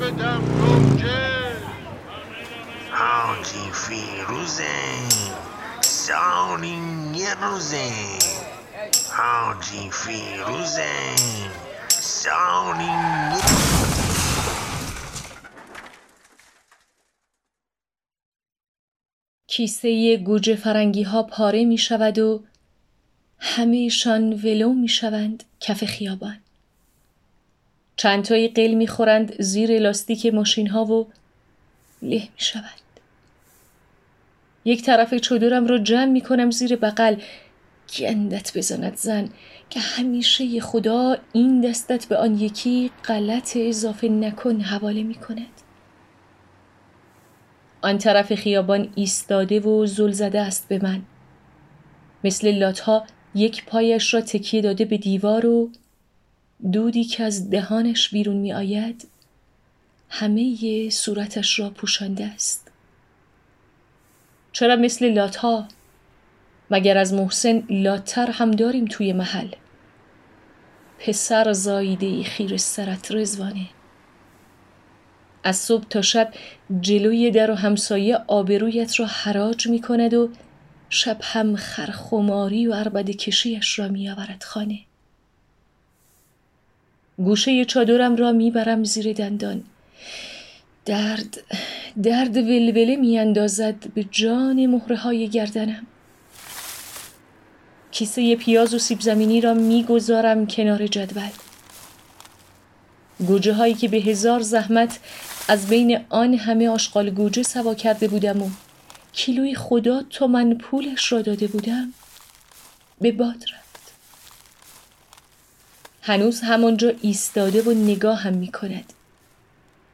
بدم گوجه حاجی فیروزه. سالی یه روزه. حاجی فیروزه. سالی یه کیسه گوجه فرنگی ها پاره می شود و همهشان ولو می شوند کف خیابان. چند تایی قل می خورند زیر لاستیک ماشین ها و له می شوند. یک طرف چادرم را جمع می کنم زیر بغل گندت بزند زن که همیشه خدا این دستت به آن یکی غلط اضافه نکن حواله می کند. آن طرف خیابان ایستاده و زل زده است به من مثل لاتها یک پایش را تکیه داده به دیوار و دودی که از دهانش بیرون می آید همه صورتش را پوشانده است. چرا مثل لاتها؟ مگر از محسن لاتر هم داریم توی محل؟ پسر زایده خیر سرت رزوانه از صبح تا شب جلوی در و همسایه آبرویت را حراج می کند و شب هم خرخماری و عربد کشیش را می آورد خانه. گوشه چادرم را می‌برم زیر دندان. درد درد ولوله می اندازد به جان مهره های گردنم. کیسه پیاز و سیب زمینی را می‌گذارم کنار جدول. گوجه هایی که به هزار زحمت از بین آن همه آشغال گوجه سوا کرده بودم و کیلوی خدا تو من پولش را داده بودم به باد رفت هنوز همانجا ایستاده و نگاه هم می کند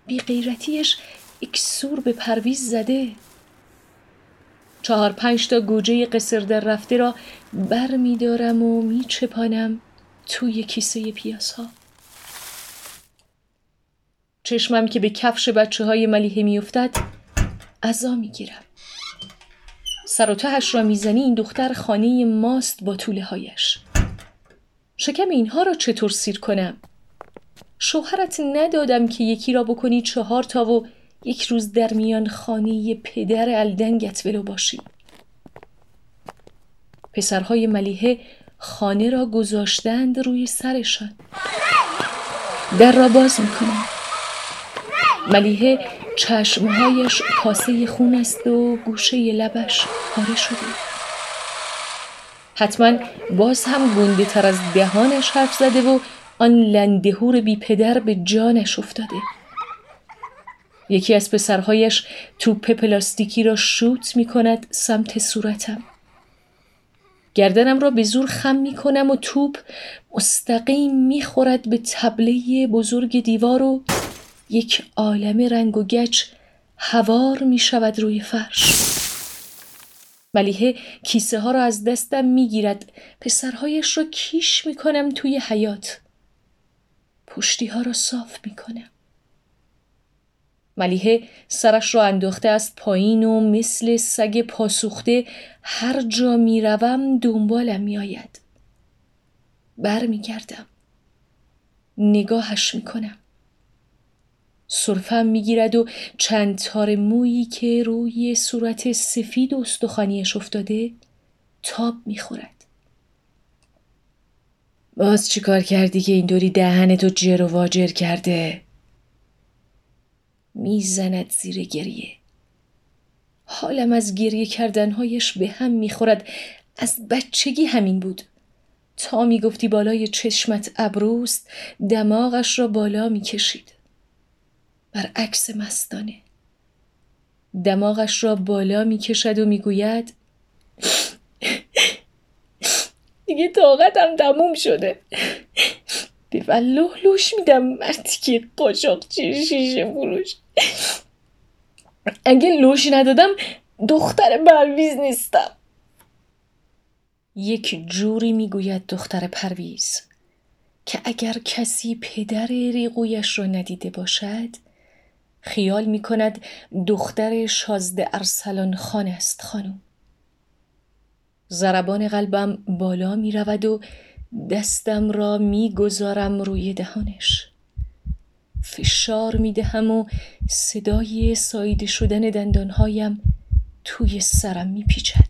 بی غیرتیش اکسور به پرویز زده. چهار پنج تا گوجه قصر در رفته را بر می دارم و می چپانم توی کیسه پیاز ها. چشمم که به کفش بچه های ملیحه میافتد ازا می‌گیرم. سر و تهش را می‌زنی این دختر خانه ماست با طوله هایش شکم اینها را چطور سیر کنم؟ شوهرت ندادم که یکی را بکنی چهار تا و یک روز در میان خانه پدر الدنگت ولو باشی. پسرهای ملیحه خانه را گذاشتند روی سرشان. در را باز می‌کنم. ملیحه چشمهایش کاسه خون است و گوشه لبش پاره شده. حتما باز هم گنده تر از دهانش حرف زده و آن لندهور بی پدر به جانش افتاده. یکی از پسرهایش توپ پلاستیکی را شوت می کند سمت صورتم. گردنم را به زور خم می کنم و توپ مستقیم می خورد به تبله بزرگ دیوار و یک عالم رنگ و گچ هوار می شود روی فرش. ملیحه کیسه ها را از دستم می گیرد پسرهایش را کیش می کنم توی حیات پشتی ها را صاف می کنم ملیحه سرش را انداخته است پایین و مثل سگ پاسوخته هر جا می روم دنبالم می آید بر می گردم نگاهش می کنم سرفم می‌گیرد و چند تار مویی که روی صورت سفید و استخوانیش افتاده تاب می‌خورد. باز چی کار کردی که اینطوری دهنتو جر و واجر کرده؟ می‌زند زیر گریه. حالم از گریه کردنهایش به هم می‌خورد. از بچگی همین بود. تا می‌گفتی بالای چشمت ابروست دماغش را بالا می‌کشید. برعکس مستانه. دماغش را بالا می کشد و می گوید دیگه طاقتم تموم شده. به لوش میدم مردی که قاشق شیشه فروش. اگه لوش ندادم دختر پرویز نیستم. یک جوری می‌گوید دختر پرویز که اگر کسی پدر ریقویش را ندیده باشد خیال می کند دختر شازده ارسلان خان است خانم. زربان قلبم بالا می رود و دستم را می گذارم روی دهانش. فشار می دهم و صدای سایده شدن دندانهایم توی سرم می پیچد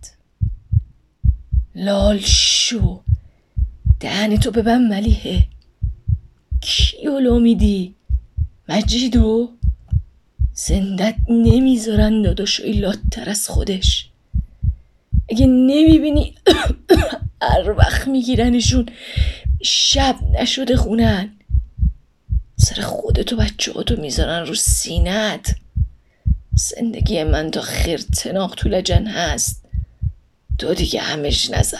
لال شو! دهن تو ببن ملیحه. کیولو میدی مجیدو؟ زندت نمی‌ذارن داداش لاتر از خودش. اگه نمی‌بینی هر وقت میگیرنشون شب نشده خونن سر خودتو بچه تو می‌ذارن رو سینت زندگی من تا خرتناق تو لجن هست. تو دیگه همش نزن.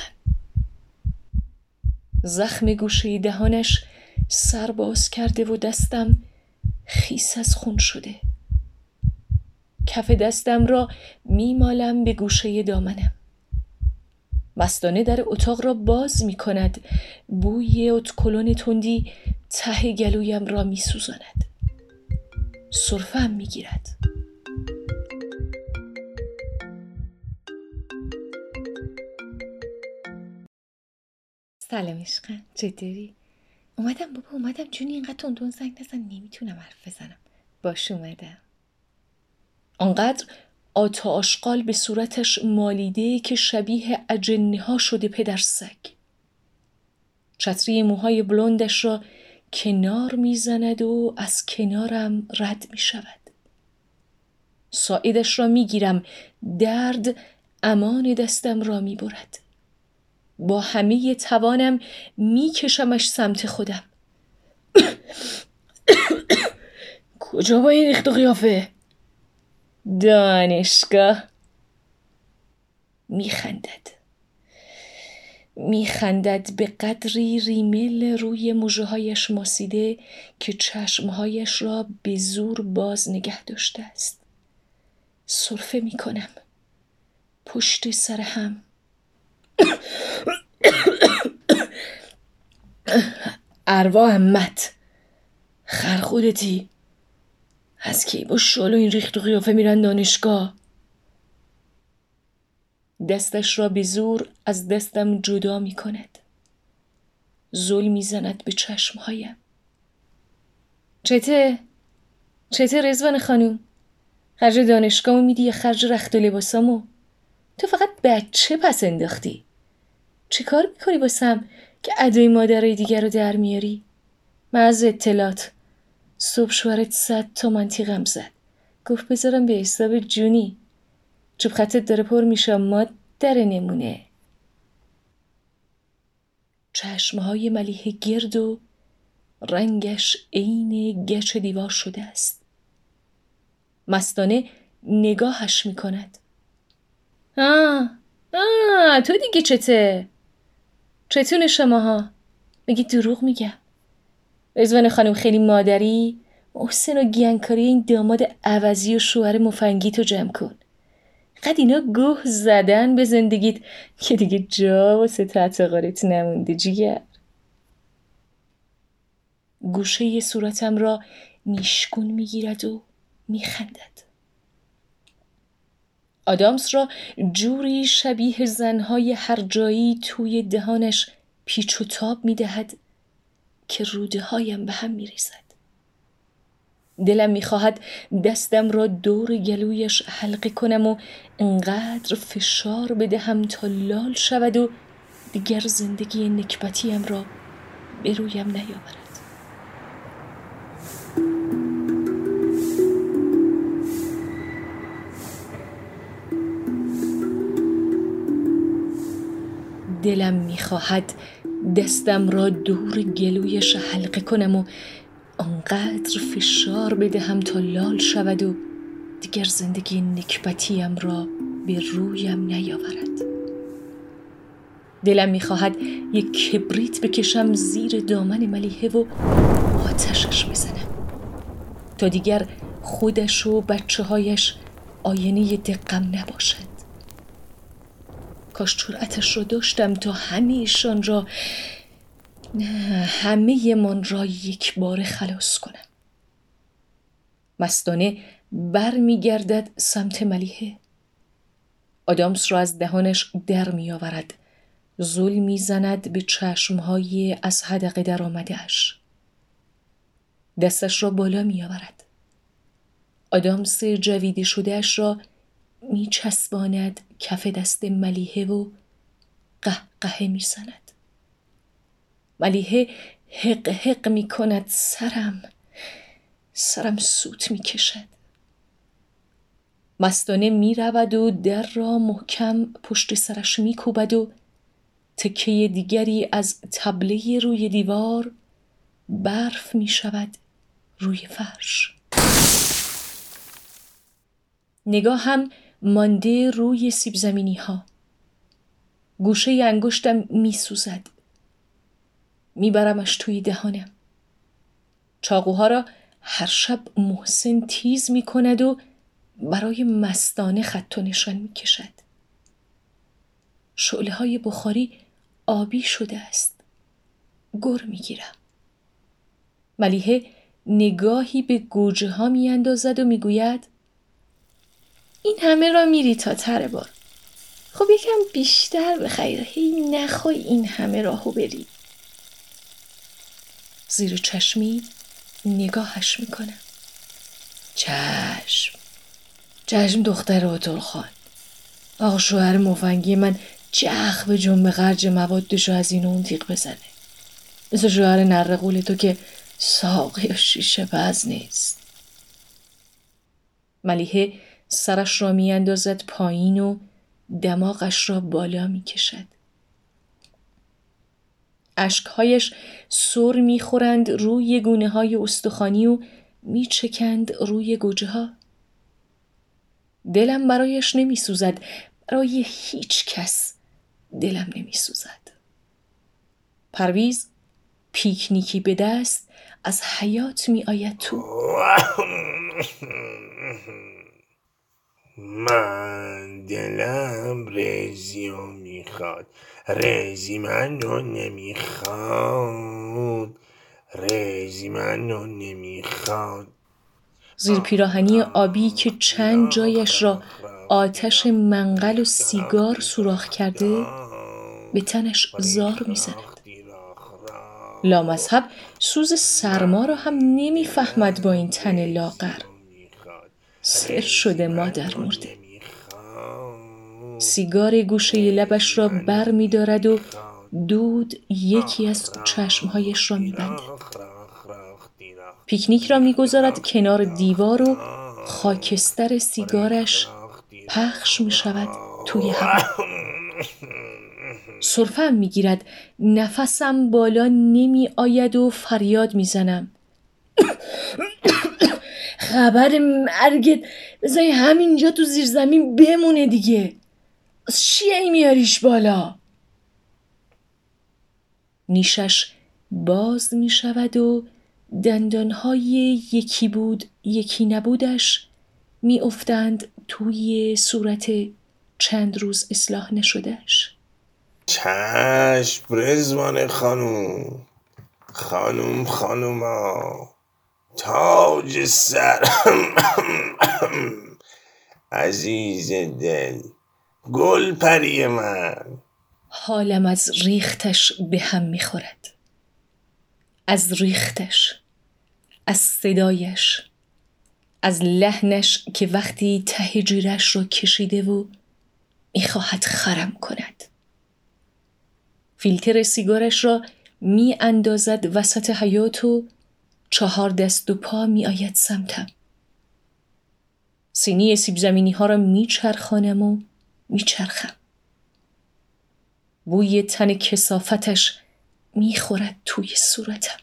زخم گوشه دهانش سر باز کرده و دستم خیس از خون شده. کف دستم را میمالم به گوشه دامنم. مستانه در اتاق را باز می کند بوی اتکلون تندی ته گلویم را می سوزاند صرفم می گیرد سلام عشقم. چطوری؟ اومدم بابا اومدم. جونی اینقدر تون زنگ نزن. نمی‌تونم حرف بزنم. باش اومدم. آنقدر آتا آشغال به صورتش مالیده که شبیه اجنه ها شده پدر سگ. چتری موهای بلندش را کنار می‌زند و از کنارم رد می شود ساعدش را می گیرم درد امان دستم را می برد با همه توانم می کشمش سمت خودم. کجا با این ریخت قیافه؟ دانشگاه میخندد. میخندد به قدری ریمل روی موجهایش ماسیده که چشمهایش را به زور باز نگه داشته است. صرفه می‌کنم. پشت سر هم. اروا همت خر خودتی. از کی با شال و این ریخت و قیافه میرن دانشگاه دستش را به زور از دستم جدا می کند زل می‌زند به چشمهایم چته؟ چته رزوان خانوم؟ خرج دانشگاه میدی یا خرج رخت و لباسامو؟ تو فقط بچه پس انداختی چه کار می‌کنی باسم که ادای مادرای دیگر رو در میاری؟ من از اطلاعات صبح شوهرت صد تا منطقم زد. گفت بذارم به حساب جونی. چوب خطت داره پر میشه ما در نمونه. چشمهای ملیه گرد و رنگش عین گچ دیوار شده است. مستانه نگاهش می‌کند. آه آه تو دیگه چته؟ چتون شماها؟ میگی دروغ میگم؟ رزوان خانم خیلی مادری محسن و گیانکاری این داماد عوضی و شوهر مفنگی تو جمع کن. قد اینا گوه زدن به زندگیت که دیگه جا واسه تعتقارت نمونده جیگر گوشه صورتم را نیشگون می‌گیرد و میخندد. آدامس را جوری شبیه زنهای هر جایی توی دهانش پیچ و تاب می‌دهد که روده هایم به هم می ریزد. دلم می‌خواهد دستم را دور گلویش حلقه کنم و انقدر فشار بدهم تا لال شود و دیگر زندگی نکبتیم را به رویم نیاورد دلم می‌خواهد دستم را دور گلویش حلقه کنم و آنقدر فشار بدهم تا لال شود و دیگر زندگی نکبتیم را به رویم نیاورد. دلم می‌خواهد یک کبریت بکشم زیر دامن ملیحه و آتشش بزنم تا دیگر خودش و بچه هایش آینه دقم نباشد. کاش جرأتش را داشتم تا همیشان را نه همه من را یک بار خلاص کنم. مستانه بر می گردد سمت ملیحه. آدامس را از دهانش در می آورد زل می زند به چشمهای از حدقه در آمدهش دستش را بالا می آورد. آدامس جویده شدهش را می چسباند کف دست ملیحه و قهقه می زند. ملیحه حق حق می کند سرم سرم سوت می کشد مستانه می رود و در را محکم پشت سرش می کوبد و تکه دیگری از تبله روی دیوار برف می شود روی فرش نگاه هم مانده روی سیب زمینی ها گوشه انگشتم می سوزد میبرمش توی دهانم چاقوها را هر شب محسن تیز می کند و برای مستانه خط و نشان می کشد. شعله های بخاری آبی شده است. گر می گیرم. ملیحه نگاهی به گوجه ها می اندازد و می گوید این همه را میری تا تر بار. خب یکم بیشتر بخیر هی نخوای این همه راهو بری. زیر چشمی نگاهش می‌کنم. چشم. چشم دختر آتول خان آقا شوهر مفنگی من جخ به جنب قرج موادشو از این اون تیغ بزنه. مثل شوهر نرقول تو که ساقی و شیشه بز نیست. ملیحه سرش را میاندازد پایین و دماغش را بالا می‌کشد. اشکهایش سر می‌خورند روی گونه های استخوانی و میچکند روی گوجه ها. دلم برایش نمیسوزد برای هیچ کس دلم نمیسوزد. پرویز پیکنیکی به دست از حیات می آید تو. من دلم رزیو می‌خواد. رزی منو نمی‌خواد. رزی منو نمی‌خواد. زیر پیراهنی آبی که چند جایش را آتش منقل و سیگار سوراخ کرده به تنش زار می‌زند لامذهب سوز سرما را هم نمی‌فهمد با این تن لاغر. سر شده مادر مرده. سیگار گوشه لبش را بر می دارد و دود یکی از چشمهایش را می بندد. پیکنیک را می‌گذارد کنار دیوار و خاکستر سیگارش پخش می شود توی هوا. صرفم می گیرد. نفسم بالا نمی آید و فریاد می زنم. خبر مرگت بذاری همینجا تو زیر زمین بمونه دیگه. از چیه میاریش بالا؟ نیشش باز می شود و دندانهای یکی بود یکی نبودش می افتند توی صورت چند روز اصلاح نشدهش چشم رزوان خانوم. خانوم خانوما. تاج سر. عزیز دل گل پری من. حالم از ریختش به هم می‌خورد. از ریختش از صدایش از لحنش که وقتی ته جیرش را کشیده و می‌خواهد خرم کند. فیلتر سیگارش را می اندازد وسط حیات و چهار دست و پا می آید سمتم. سینی سیب زمینی ها را می چرخانم و میچرخم. بوی تن کسافتش می‌خورد توی صورتم.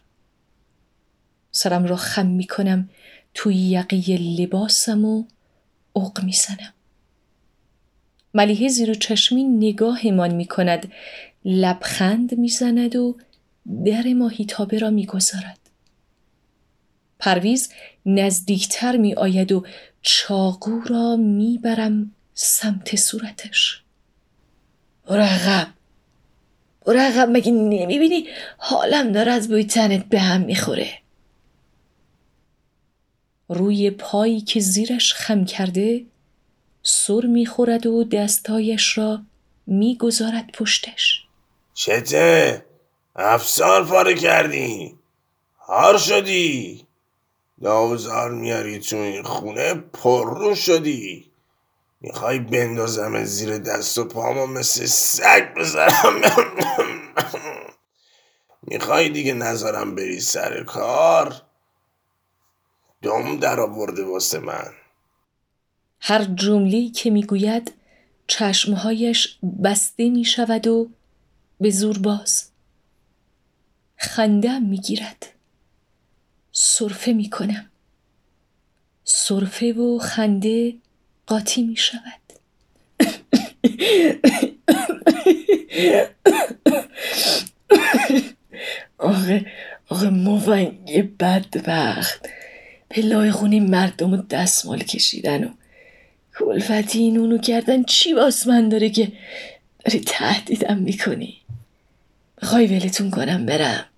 سرم را خم می‌کنم توی یقی لباسم و اوق می‌زنم. ملیحه زیر چشمی نگاهمان می‌کند لبخند می‌زند و در ماهیتابه را می‌گذارد. پرویز نزدیکتر می آید و چاقو را می‌برم سمت صورتش. برو عقب مگه نمی‌بینی حالم داره از بوی تنت به هم می‌خوره. روی پایی که زیرش خم کرده سر می‌خورد و دستایش را می‌گذارد پشتش. چته؟ افسار پاره کردی. هار شدی. داوزار میاری تو این خونه؟ پررو شدی. می‌خوای بندازم زیر دست و پامو مثل سگ بزنم. می‌خوای دیگه نظرم بری سر کار؟ دم در آورده واسه من. هر جمله‌ای که می‌گوید چشمهایش بسته می شود و به زور باز خندم می گیرد صرفه می کنم صرفه و خنده قاطی می شود آقا آقا مفنگ بدبخت. به لای خونی مردم و دستمال کشیدن و کلفتی این اونو کردن چی باس من داره که داری تهدیدم می‌کنی؟ می‌خوای ولتون کنم برم.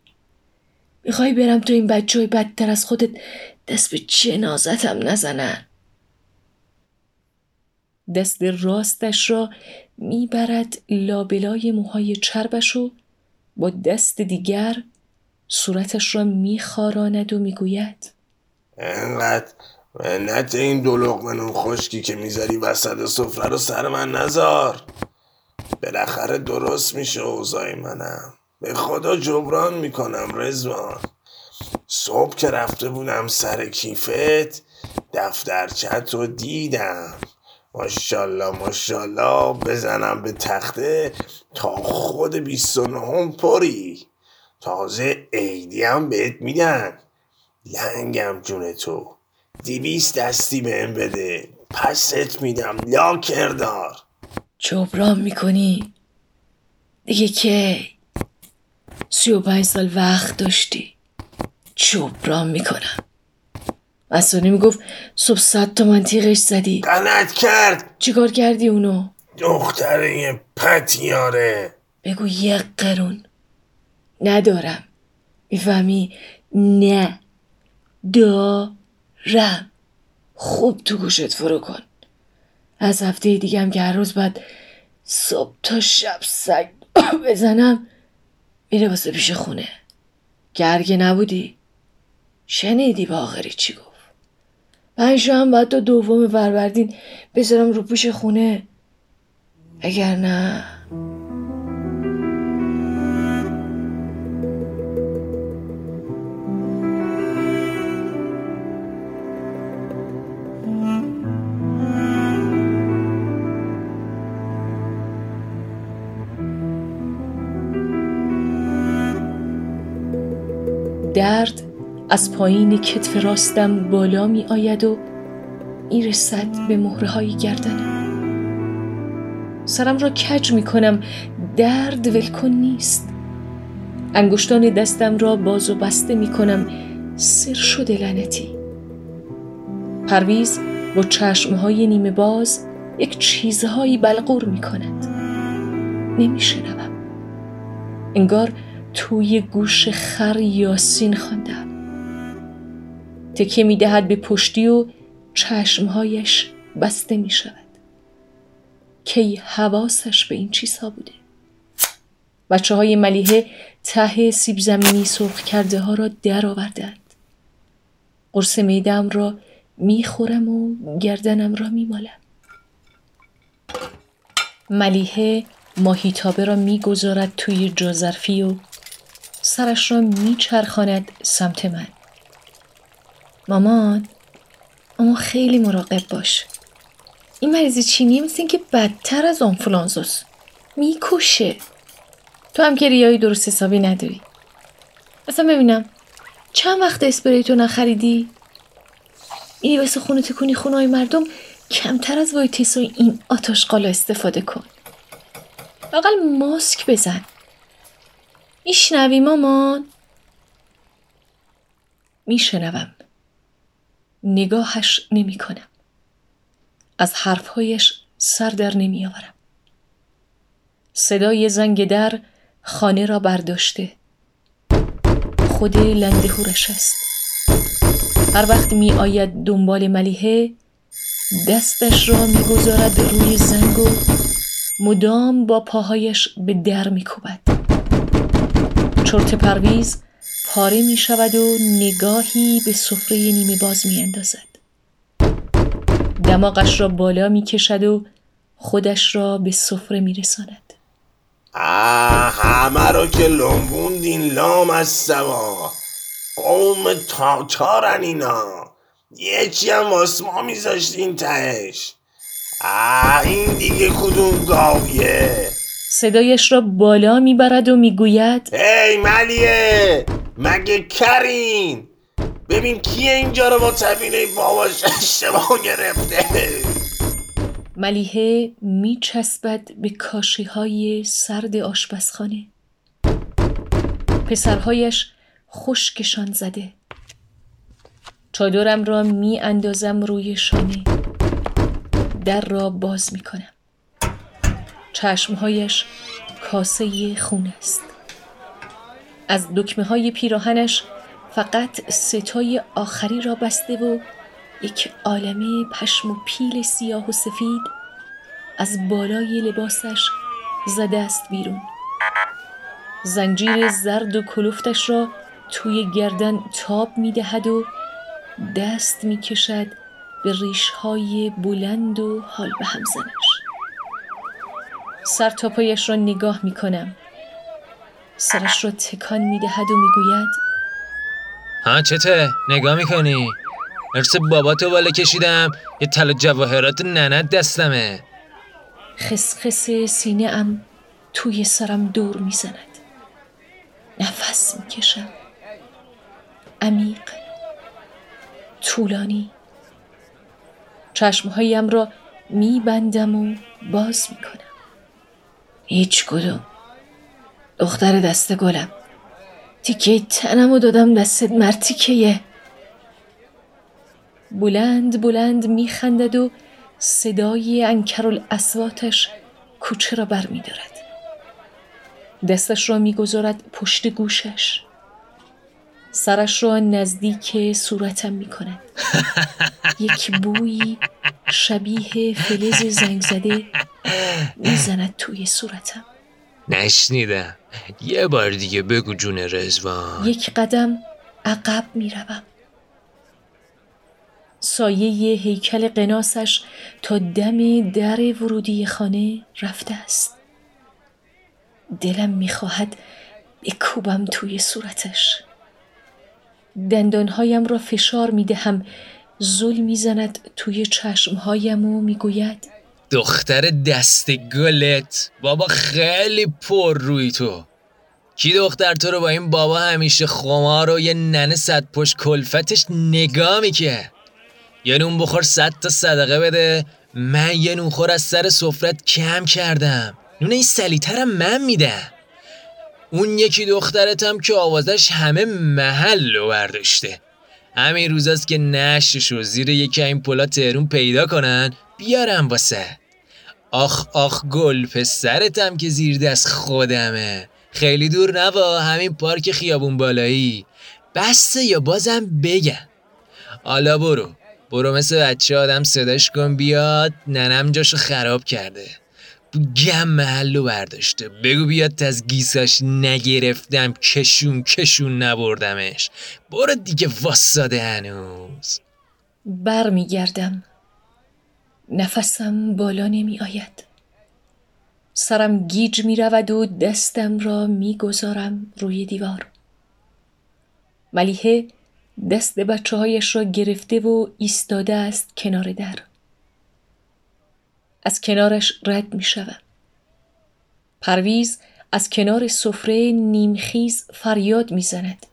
می‌خوای برم تو این بچه های بدتر از خودت دست به جنازتم نزنن؟ دست راستش را می‌برد لابلای موهای چربش و با دست دیگر صورتش را میخاراند و می‌گوید. انقدر منت این دو نون خشکی که می‌ذاری وسط سفره رو سر من نزار بالاخره درست میشه اوضاع منم. به خدا جبران می‌کنم رزوان صبح که رفته بودم سر کیفت دفترچت رو دیدم. ماشالله ماشالله بزنم به تخته تا خود بیست و نهم پری. تازه عیدی هم بهت میدن. لنگم جون تو. دیویست دستی بهم بده. پست میدم لا کردار جبران می‌کنی؟ دیگه که سی و پنج سال وقت داشتی. جبران می‌کنم. مسئولی می‌گفت صبح صد تومن تیغش زدی. غلط کرد. چیکار کردی اونو؟ دختر یه پتیاره. بگو یک قرون. ندارم. می‌فهمی؟ نه. دارم. خوب تو گوشت فرو کن. از هفته دیگه هم که هر روز باید صبح تا شب سگ بزنم میره واسه پیش خونه. گرگه نبودی؟ شنیدی با آخری چی گفت؟ پنج هم باید تا دوم فروردین بذارم رو پوش خونه. اگر نه درد از پایین کتف راستم بالا می آید و می رسد به مهره های گردنم سرم را کج می کنم. درد ولکن نیست. انگشتان دستم را باز و بسته می کنم. سر شده لعنتی. پرویز با چشمهای نیمه باز یک چیزهایی بلغور می کند. نمی شنوم. انگار توی گوش خر یاسین خواندم. تکیه می دهد به پشتی و چشمهایش بسته می شود کی حواسش به این چیزها بوده؟ بچه های ملیحه ته سیب زمینی سرخ کرده ها را در آوردند قرص میدم را می‌خورم و گردنم را میمالم. ملیحه ماهیتابه را می‌گذارد توی جازرفی و سرش را میچرخاند سمت من. مامان اما خیلی مراقب باش. این مریض چینی مثل که بدتر از آنفولانزاست. می‌کشه. تو هم که ریایی درست حسابی نداری. اصلا ببینم چند وقت اسپری تو نخریدی؟ اینی واسه خونه تکونی خونه های مردم کمتر از وای تیسای این آتاش قالا استفاده کن. اقل ماسک بزن. میشنوی مامان؟ میشنوم. نگاهش نمی کنم از حرفهایش سر در نمی آورم صدای زنگ در خانه را برداشته. خود لندهورش است. هر وقت می آید دنبال ملیحه دستش را می گذارد روی زنگ و مدام با پاهایش به در می کوبد چرت پرویز پاره می شود و نگاهی به سفره نیمه باز می اندازد. دماغش را بالا می کشد و خودش را به سفره می رساند. آه همه رو که لنبوندین لام از سوا قوم تاتارن اینا یکی هم واسه ما میذاشتین تهش آه این دیگه کدوم گاویه صدایش را بالا می‌برد و می‌گوید هی ملیه مگه کرین؟ ببین کیه اینجا رو با طبیله باباش اشتباه گرفته؟ ملیحه میچسبد به کاشی های سرد آشپزخانه. پسرهایش خشکشان زده. چادرم را می اندازم روی شانه. در را باز می کنم چشمهایش کاسه خون است. از دکمه های پیراهنش فقط ستای آخری را بسته و یک عالمه پشم و پیل سیاه و سفید از بالای لباسش زده است بیرون. زنجیر زرد و کلفتش را توی گردن تاب می دهد و دست می کشد به ریشهای بلند و حال به همزنش سر تا پایش را نگاه می کنم سرش را تکان می دهد و می گوید ها چته؟ نگاه می‌کنی؟ ارث باباتو بالا کشیدم. یه طلا جواهرات ننت دستمه. خسخس سینه ام توی سرم دور می‌زند. نفس می‌کشم. عمیق طولانی. چشمهایم را میبندم و باز می‌کنم. هیچ کدوم. دختر دست گلم. تیکه تنمو دادم دستت مرتیکه بلند بلند میخندد و صدای انکر الاسواتش کوچه را بر می. دستش را می‌گذارد پشت گوشش. سرش را نزدیک صورتم می کند یک بویی شبیه فلز زنگ زده می‌زند توی صورتم. نشنیدم. یه بار دیگه بگو جون رزوان یک قدم عقب می روم. سایه هیکل قناسش تا دم در ورودی خانه رفته است. دلم می‌خواهد بکوبم توی صورتش. دندانهایم را فشار می‌دهم. زل می‌زند توی چشمهایم و می‌گوید دختر دست گلت بابا خیلی پر روی تو. کی دختر تو رو با این بابا همیشه خمار و یه ننه صد پشت کلفتش نگاه میکه؟ یه نون بخور صد تا صدقه بده. من یه نون خور از سر سفرت کم کردم. نون این سلیترم من میدم. اون یکی دخترتم که آوازش همه محل رو برداشته. همین روزاست که نشش و زیر یکی این پلا تهرون پیدا کنن بیارم واسه. آخ آخ گل پسرتم که زیر دست خودمه. خیلی دور نوا همین پارک خیابون بالایی. بسته یا بازم بگم. حالا برو. برو مثل بچه آدم صداش کن بیاد ننم جاشو خراب کرده. گم محلو برداشته بگو بیاد از گیساش نگرفتم کشون کشون نبردمش برو دیگه واساده هنوز بر می گردم. نفسم بالا نمی آید. سرم گیج می رود و دستم را می گذارم روی دیوار. ملیحه دست بچه هایش را گرفته و ایستاده است کنار در. از کنارش رد می شوم. پرویز از کنار سفره نیمخیز فریاد می زند.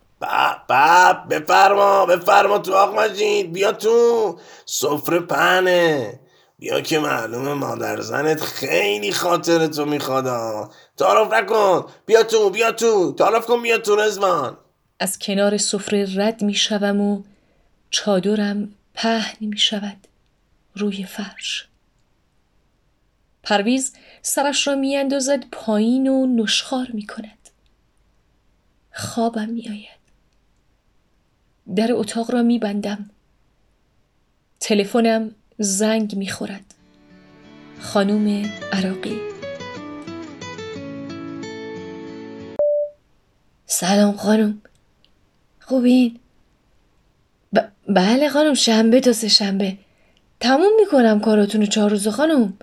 باب بفرما بفرما تو آق مجید بیا تو سفره پهنه بیا که معلومه مادر زنت خیلی خاطر تو میخوادا تعارف نکن بیا تو بیا تو تعارف کن بیا تو رزوان از کنار سفره رد می شوم و چادرم پهن می شود روی فرش. پرویز سرش را می اندازد پایین و نشخار می کند. خوابم می آید. در اتاق را می بندم. تلفنم زنگ می خورد. خانوم عراقی سلام خانم خوبین ب... بله خانم شنبه تا سه شنبه تموم می‌کنم کاراتونو چهار روز خانم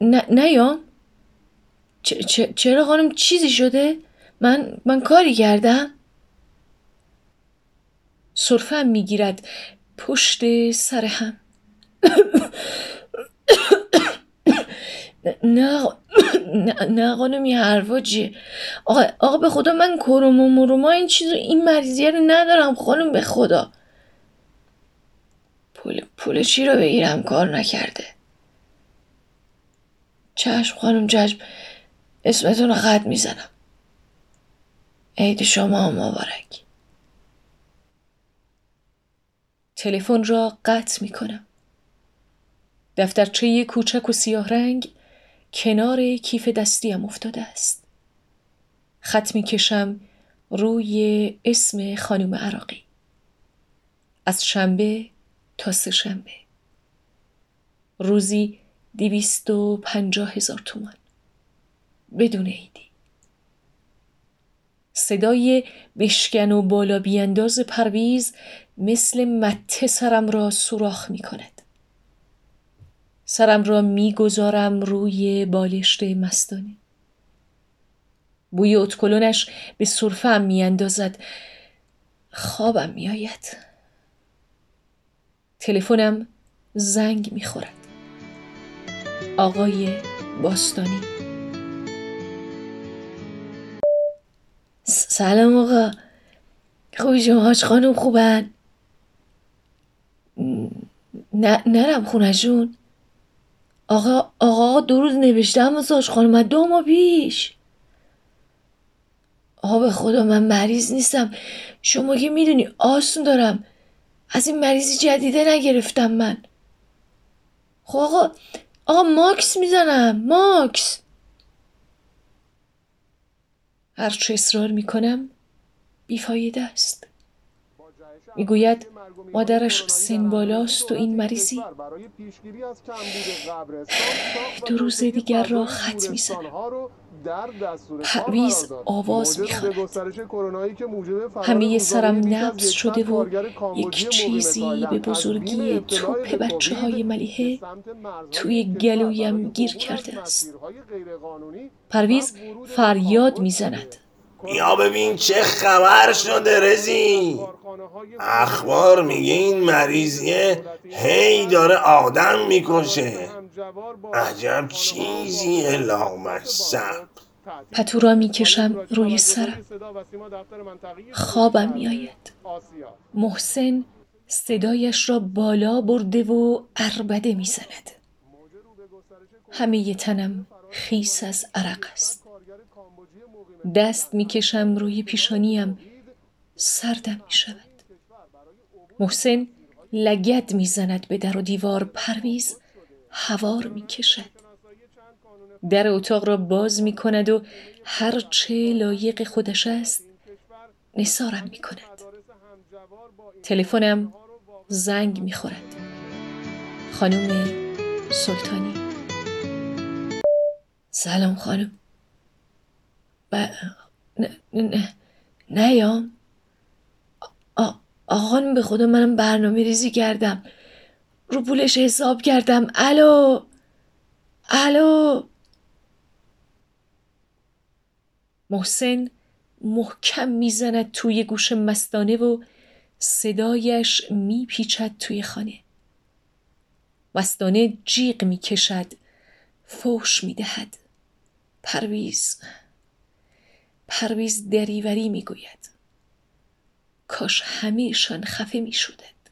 نه نیام چرا خانم چیزی شده؟ من من کاری کردم؟ صرفم می‌گیرد پشت سر هم. نه نه, خانم این حرفا چیه؟ آقا, آقا به خدا من کروم و مروما این چیز این مریضیه رو ندارم خانم به خدا. پول, پول چی رو بگیرم؟ کار نکرده. چشم خانم چشم اسمتون رو خط می‌زنم عید شما مبارک تلفن را قطع می کنم. دفترچه کوچک و سیاه رنگ کنار کیف دستیم افتاده است. خط می کشم روی اسم خانم عراقی. از شنبه تا سه شنبه. روزی دویست و پنجاه هزار تومان. بدون عیدی. صدای بشکن و بالا بیانداز پرویز مثل مته سرم را سوراخ می کند. سرم را می‌گذارم روی بالشت مستانه. بوی اتکلونش به صرفه می اندازد. خوابم می آید. تلفنم زنگ می خورد. آقای باستانی. سلام آقا. خوبی شما هاش خانم خوبن؟ نه نرم خونشون آقا آقا دو روز نوشتم واسه خانم دو ماه پیش. آقا به خدا من مریض نیستم. شما که می‌دونی آسون دارم. از این مریضی جدیده نگرفتم من. خب آقا آقا ماکس می‌زنم ماکس. هرچه اصرار می‌کنم بیفایده است. می‌گوید مادرش سن بالاست و این مریضی. دو روز دیگر را خط می‌زنم پرویز آواز می‌خواند همه سرم نبز شده و یک چیزی به بزرگی توپ بچه های ملیحه توی گلویم گیر کرده است. پرویز فریاد می‌زند. یا ببین چه خبر شده رزی اخبار میگه این مریضیه هی داره آدم می‌کشه. عجب چیزی لامصب پتو می‌کشم روی سرم خوابم میآید. محسن صدایش را بالا برده و اربده می‌زند. همه تنم خیس از عرق است. دست می‌کشم روی پیشانیم. سردم می شود محسن لگد می‌زند به در و دیوار. پرویز هوار می کشد در اتاق را باز می کند و هرچه لایق خودش است نسارم می کند تلفنم زنگ می خورد خانم سلطانی. سلام خانم. ب... نه, نه... نیام آقا به خدا منم برنامه ریزی کردم. رو پولش حساب کردم. الو؟ الو؟ محسن محکم می‌زند توی گوش مستانه و صدایش میپیچد توی خانه مستانه جیغ می‌کشد فوش می‌دهد پرویز پرویز دریوری می‌گوید کاش همیشان خفه می شدند.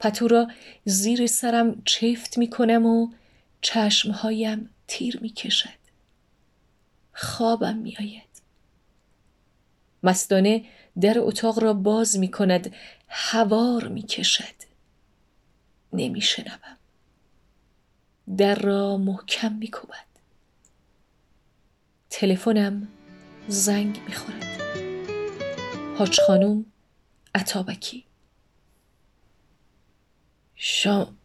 پتو را زیر سرم چفت می کنم و چشمهایم تیر می کشد. خوابم می آید. مستانه در اتاق را باز می کند هوار می کشد. نمی شنبم. در را محکم می کوبد. تلفنم زنگ می خورد. حاج خانوم عطابکی شام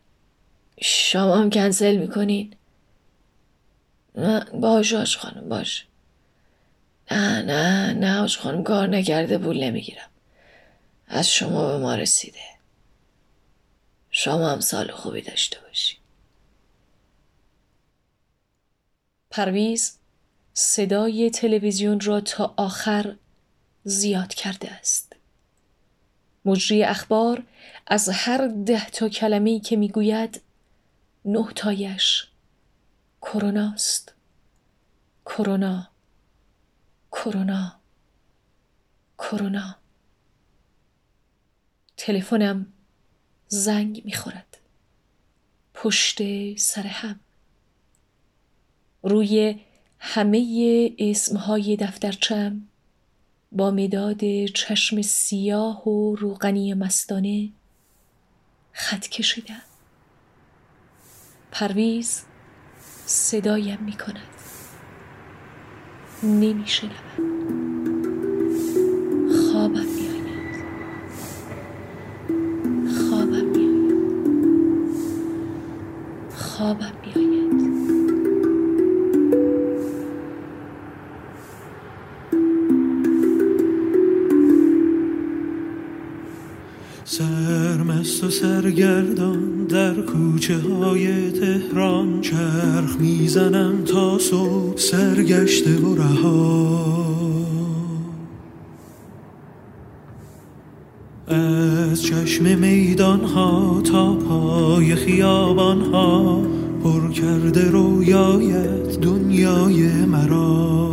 شام هم کنسل می‌کنین باش حاج خانم باش. نه نه نه آج خانم کار نکرده پول نمی‌گیرم. از شما به ما رسیده. شما هم سال خوبی داشته باشی. پرویز صدای تلویزیون را تا آخر زیاد کرده است. مجری اخبار از هر ده تا کلمه‌ای که می‌گوید نه تایش کروناست. کرونا. کرونا. کرونا. تلفنم زنگ می‌خورد. پشت سر هم. روی همه اسمهای دفترچم با مداد چشم سیاه و روغنی مستانه خط کشیدم. پرویز صدایم می کند نمی خوابم می خوابم می خوابم سرمست و سرگردان در کوچه های تهران چرخ می‌زنم تا صبح سرگشته و رها. از چشم میدان ها تا پای خیابان ها پر کرده رویایت دنیای مرا.